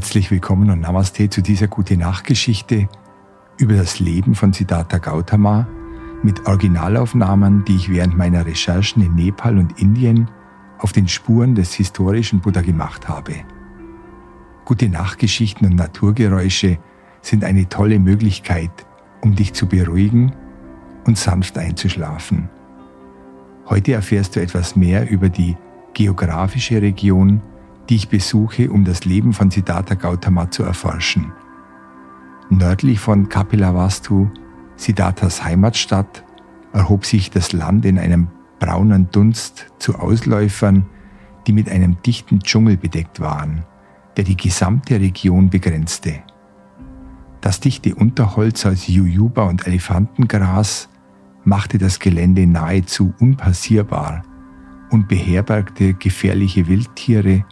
Herzlich willkommen und Namaste zu dieser gute Nachtgeschichte über das Leben von Siddhartha Gautama mit Originalaufnahmen, die ich während meiner Recherchen in Nepal und Indien auf den Spuren des historischen Buddha gemacht habe. Gute Nachtgeschichten und Naturgeräusche sind eine tolle Möglichkeit, um dich zu beruhigen und sanft einzuschlafen. Heute erfährst du etwas mehr über die geografische Region, die ich besuche, um das Leben von Siddhartha Gautama zu erforschen. Nördlich von Kapilavastu, Siddharthas Heimatstadt, erhob sich das Land in einem braunen Dunst zu Ausläufern, die mit einem dichten Dschungel bedeckt waren, der die gesamte Region begrenzte. Das dichte Unterholz aus Jujuba und Elefantengras machte das Gelände nahezu unpassierbar und beherbergte gefährliche Wildtiere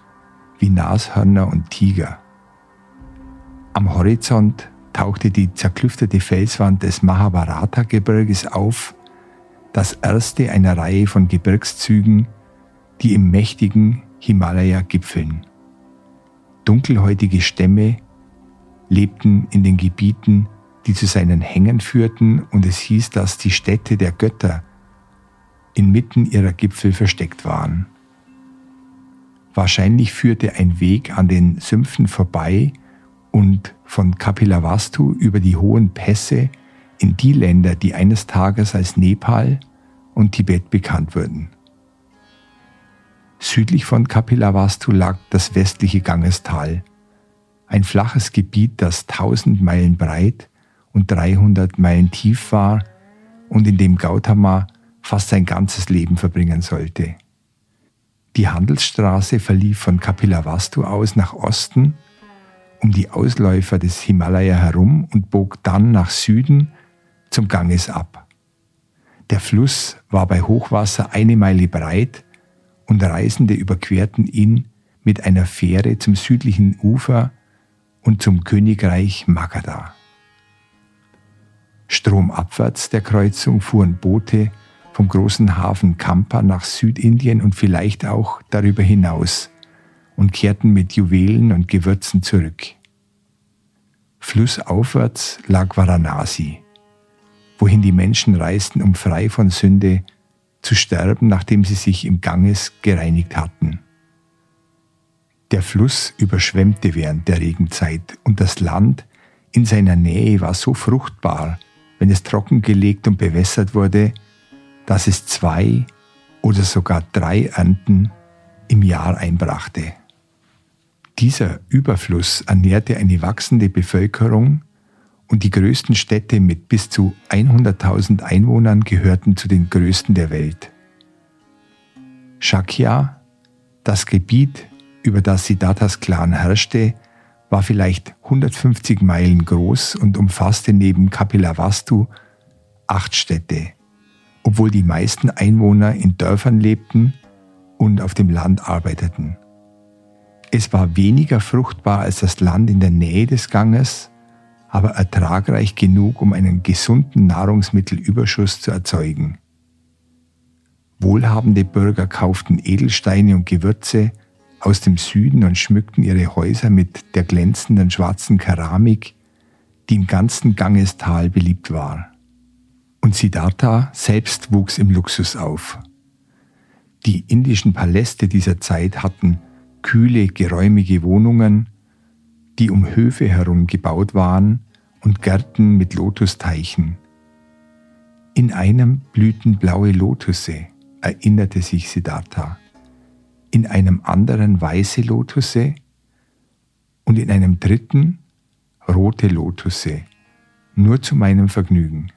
wie Nashörner und Tiger. Am Horizont tauchte die zerklüftete Felswand des Mahabharata-Gebirges auf, das erste einer Reihe von Gebirgszügen, die im mächtigen Himalaya gipfeln. Dunkelhäutige Stämme lebten in den Gebieten, die zu seinen Hängen führten, und es hieß, dass die Städte der Götter inmitten ihrer Gipfel versteckt waren. Wahrscheinlich führte ein Weg an den Sümpfen vorbei und von Kapilavastu über die hohen Pässe in die Länder, die eines Tages als Nepal und Tibet bekannt wurden. Südlich von Kapilavastu lag das westliche Gangestal, ein flaches Gebiet, das 1000 Meilen breit und 300 Meilen tief war und in dem Gautama fast sein ganzes Leben verbringen sollte. Die Handelsstraße verlief von Kapilavastu aus nach Osten, um die Ausläufer des Himalaya herum und bog dann nach Süden zum Ganges ab. Der Fluss war bei Hochwasser eine Meile breit und Reisende überquerten ihn mit einer Fähre zum südlichen Ufer und zum Königreich Magadha. Stromabwärts der Kreuzung fuhren Boote vom großen Hafen Kampa nach Südindien und vielleicht auch darüber hinaus und kehrten mit Juwelen und Gewürzen zurück. Flussaufwärts lag Varanasi, wohin die Menschen reisten, um frei von Sünde zu sterben, nachdem sie sich im Ganges gereinigt hatten. Der Fluss überschwemmte während der Regenzeit und das Land in seiner Nähe war so fruchtbar, wenn es trockengelegt und bewässert wurde, dass es zwei oder sogar drei Ernten im Jahr einbrachte. Dieser Überfluss ernährte eine wachsende Bevölkerung und die größten Städte mit bis zu 100.000 Einwohnern gehörten zu den größten der Welt. Shakya, das Gebiet, über das Siddharthas Clan herrschte, war vielleicht 150 Meilen groß und umfasste neben Kapilavastu acht Städte obwohl die meisten Einwohner in Dörfern lebten und auf dem Land arbeiteten. Es war weniger fruchtbar als das Land in der Nähe des Ganges, aber ertragreich genug, um einen gesunden Nahrungsmittelüberschuss zu erzeugen. Wohlhabende Bürger kauften Edelsteine und Gewürze aus dem Süden und schmückten ihre Häuser mit der glänzenden schwarzen Keramik, die im ganzen Gangestal beliebt war und Siddhartha selbst wuchs im Luxus auf. Die indischen Paläste dieser Zeit hatten kühle, geräumige Wohnungen, die um Höfe herum gebaut waren und Gärten mit Lotusteichen. In einem blühten blaue Lotusse, erinnerte sich Siddhartha, in einem anderen weiße Lotusse und in einem dritten rote Lotusse, nur zu meinem Vergnügen.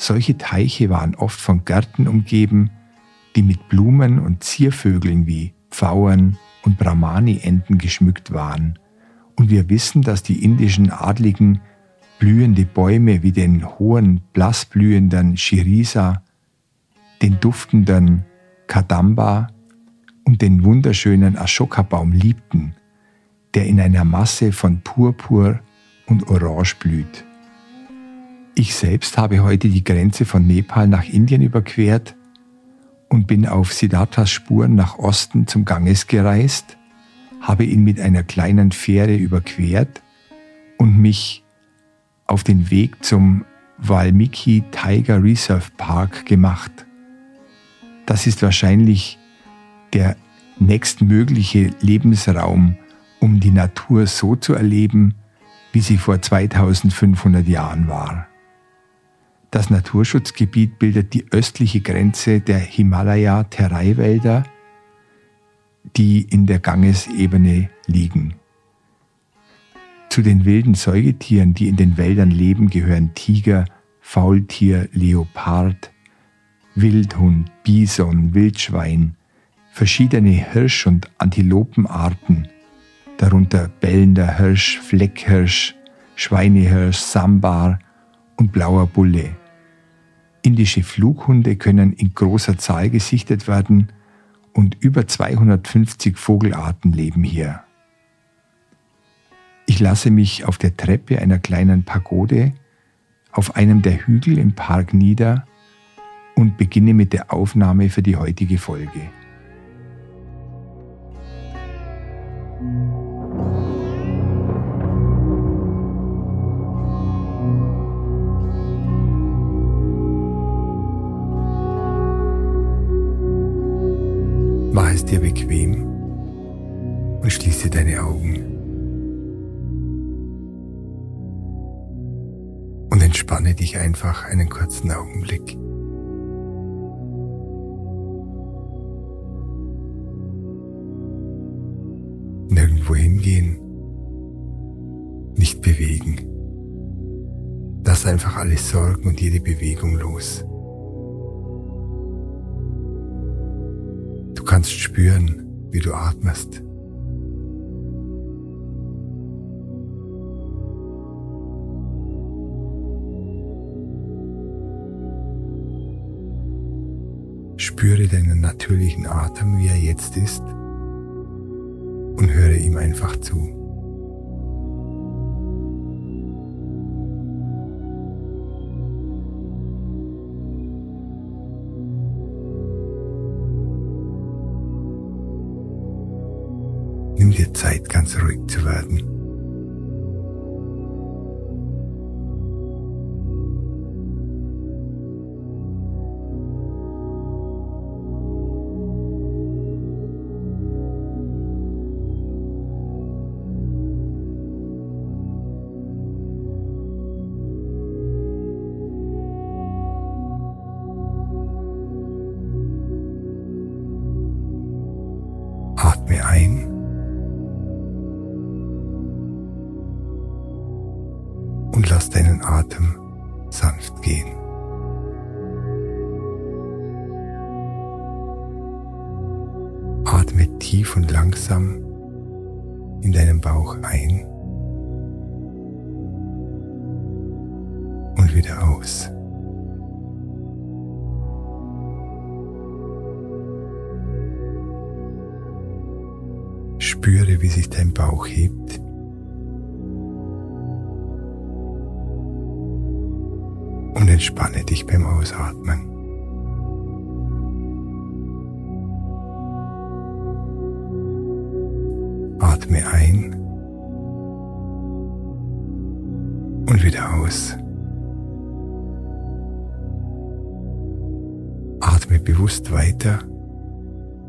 Solche Teiche waren oft von Gärten umgeben, die mit Blumen und Ziervögeln wie Pfauern und Brahmani-Enten geschmückt waren. Und wir wissen, dass die indischen Adligen blühende Bäume wie den hohen, blassblühenden Shirisa, den duftenden Kadamba und den wunderschönen Ashoka-Baum liebten, der in einer Masse von Purpur und Orange blüht. Ich selbst habe heute die Grenze von Nepal nach Indien überquert und bin auf Siddharthas Spuren nach Osten zum Ganges gereist, habe ihn mit einer kleinen Fähre überquert und mich auf den Weg zum Valmiki Tiger Reserve Park gemacht. Das ist wahrscheinlich der nächstmögliche Lebensraum, um die Natur so zu erleben, wie sie vor 2500 Jahren war. Das Naturschutzgebiet bildet die östliche Grenze der Himalaya-Terai-Wälder, die in der Gangesebene liegen. Zu den wilden Säugetieren, die in den Wäldern leben, gehören Tiger, Faultier, Leopard, Wildhund, Bison, Wildschwein, verschiedene Hirsch- und Antilopenarten, darunter bellender Hirsch, Fleckhirsch, Schweinehirsch, Sambar und blauer Bulle. Indische Flughunde können in großer Zahl gesichtet werden und über 250 Vogelarten leben hier. Ich lasse mich auf der Treppe einer kleinen Pagode auf einem der Hügel im Park nieder und beginne mit der Aufnahme für die heutige Folge. Mach es dir bequem und schließe deine Augen. Und entspanne dich einfach einen kurzen Augenblick. Nirgendwo hingehen, nicht bewegen. Lass einfach alle Sorgen und jede Bewegung los. Kannst spüren, wie du atmest. Spüre deinen natürlichen Atem, wie er jetzt ist, und höre ihm einfach zu. Zeit, langsam in deinen Bauch ein und wieder aus. Spüre, wie sich dein Bauch hebt und entspanne dich beim Ausatmen. Atme ein und wieder aus. Atme bewusst weiter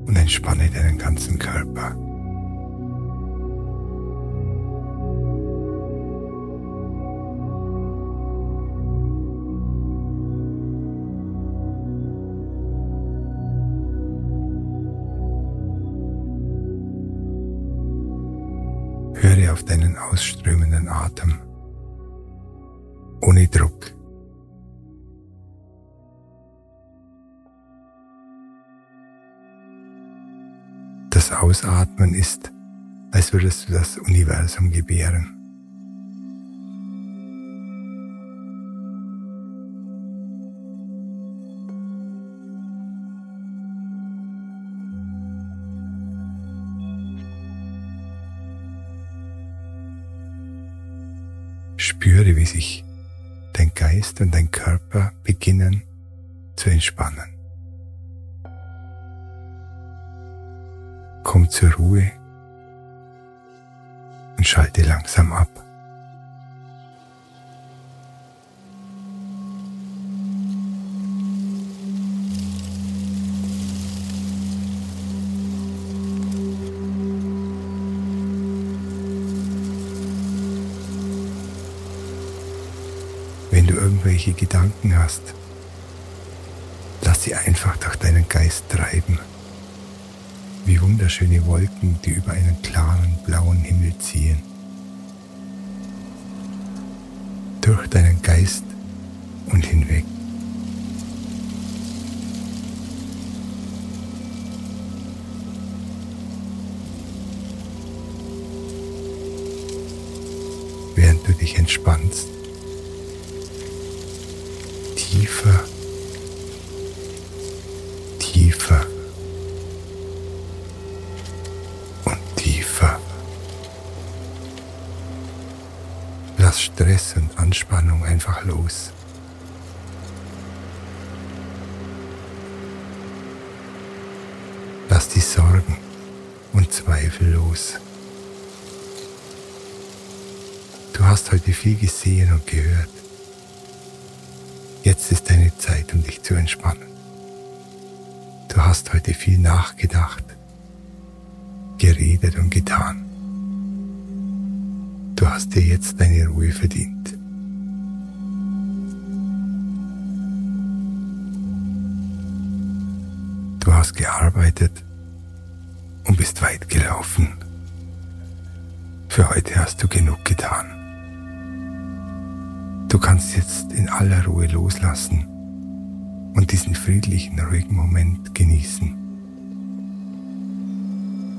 und entspanne deinen ganzen Körper. Ausströmenden Atem. Ohne Druck. Das Ausatmen ist, als würdest du das Universum gebären. Spüre, wie sich dein Geist und dein Körper beginnen zu entspannen. Komm zur Ruhe und schalte langsam ab. Irgendwelche Gedanken hast, lass sie einfach durch deinen Geist treiben wie wunderschöne Wolken, die über einen klaren blauen Himmel ziehen. Durch deinen Geist und hinweg. Während du dich entspannst, tiefer, tiefer Lass Stress und Anspannung einfach los. Lass die Sorgen und Zweifel los. Du hast heute viel gesehen und gehört. Zeit, um dich zu entspannen. Du hast heute viel nachgedacht, geredet und getan. Du hast dir jetzt deine Ruhe verdient. Du hast gearbeitet und bist weit gelaufen. Für heute hast du genug getan. Du kannst jetzt in aller Ruhe loslassen und diesen friedlichen, ruhigen Moment genießen.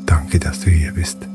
Danke, dass du hier bist.